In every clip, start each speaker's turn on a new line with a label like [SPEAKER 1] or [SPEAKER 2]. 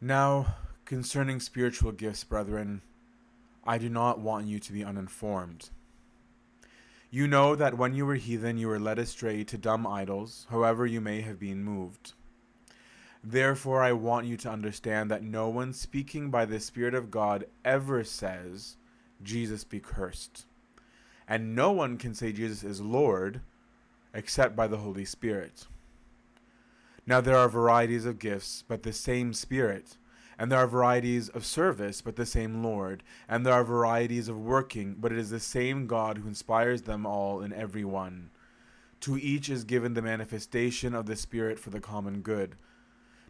[SPEAKER 1] Now, concerning spiritual gifts, brethren, I do not want you to be uninformed. You know that when you were heathen, you were led astray to dumb idols, however you may have been moved. Therefore, I want you to understand that no one speaking by the Spirit of God ever says, Jesus be cursed. And no one can say Jesus is Lord except by the Holy Spirit. Now there are varieties of gifts, but the same Spirit. And there are varieties of service, but the same Lord. And there are varieties of working, but it is the same God who inspires them all in every one. To each is given the manifestation of the Spirit for the common good.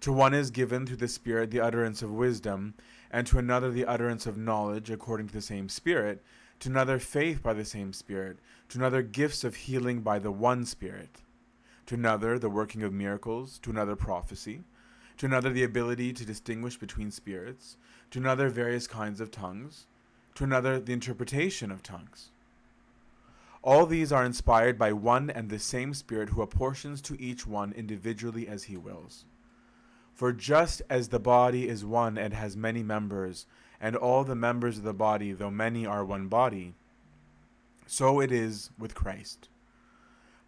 [SPEAKER 1] To one is given through the Spirit the utterance of wisdom, and to another the utterance of knowledge according to the same Spirit, to another faith by the same Spirit, to another gifts of healing by the one Spirit to another the working of miracles, to another prophecy, to another the ability to distinguish between spirits, to another various kinds of tongues, to another the interpretation of tongues. All these are inspired by one and the same Spirit who apportions to each one individually as he wills. For just as the body is one and has many members, and all the members of the body, though many, are one body, so it is with Christ.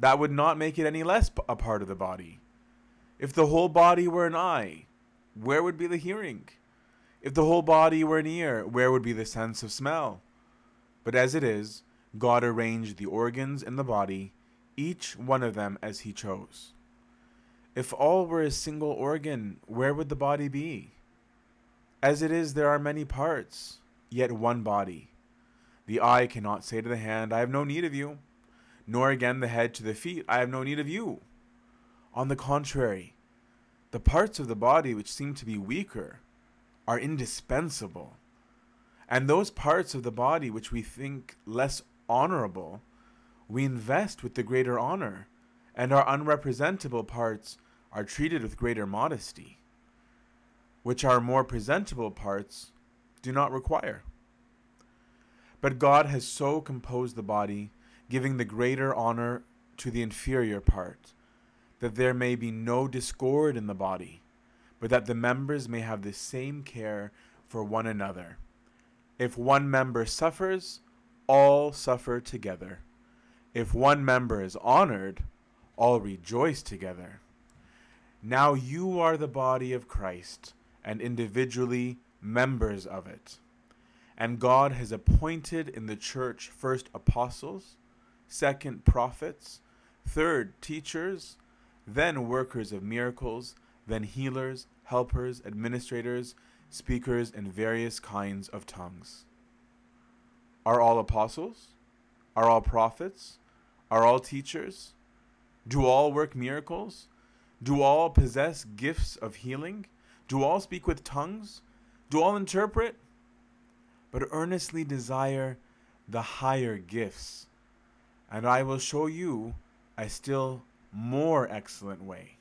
[SPEAKER 1] that would not make it any less a part of the body. If the whole body were an eye, where would be the hearing? If the whole body were an ear, where would be the sense of smell? But as it is, God arranged the organs in the body, each one of them as he chose. If all were a single organ, where would the body be? As it is, there are many parts, yet one body. The eye cannot say to the hand, I have no need of you nor again the head to the feet, I have no need of you. On the contrary, the parts of the body which seem to be weaker are indispensable. And those parts of the body which we think less honorable, we invest with the greater honor, and our unrepresentable parts are treated with greater modesty, which our more presentable parts do not require. But God has so composed the body giving the greater honor to the inferior part, that there may be no discord in the body, but that the members may have the same care for one another. If one member suffers, all suffer together. If one member is honored, all rejoice together. Now you are the body of Christ, and individually members of it. And God has appointed in the church first apostles second, prophets, third, teachers, then workers of miracles, then healers, helpers, administrators, speakers in various kinds of tongues. Are all apostles? Are all prophets? Are all teachers? Do all work miracles? Do all possess gifts of healing? Do all speak with tongues? Do all interpret? But earnestly desire the higher gifts and I will show you a still more excellent way.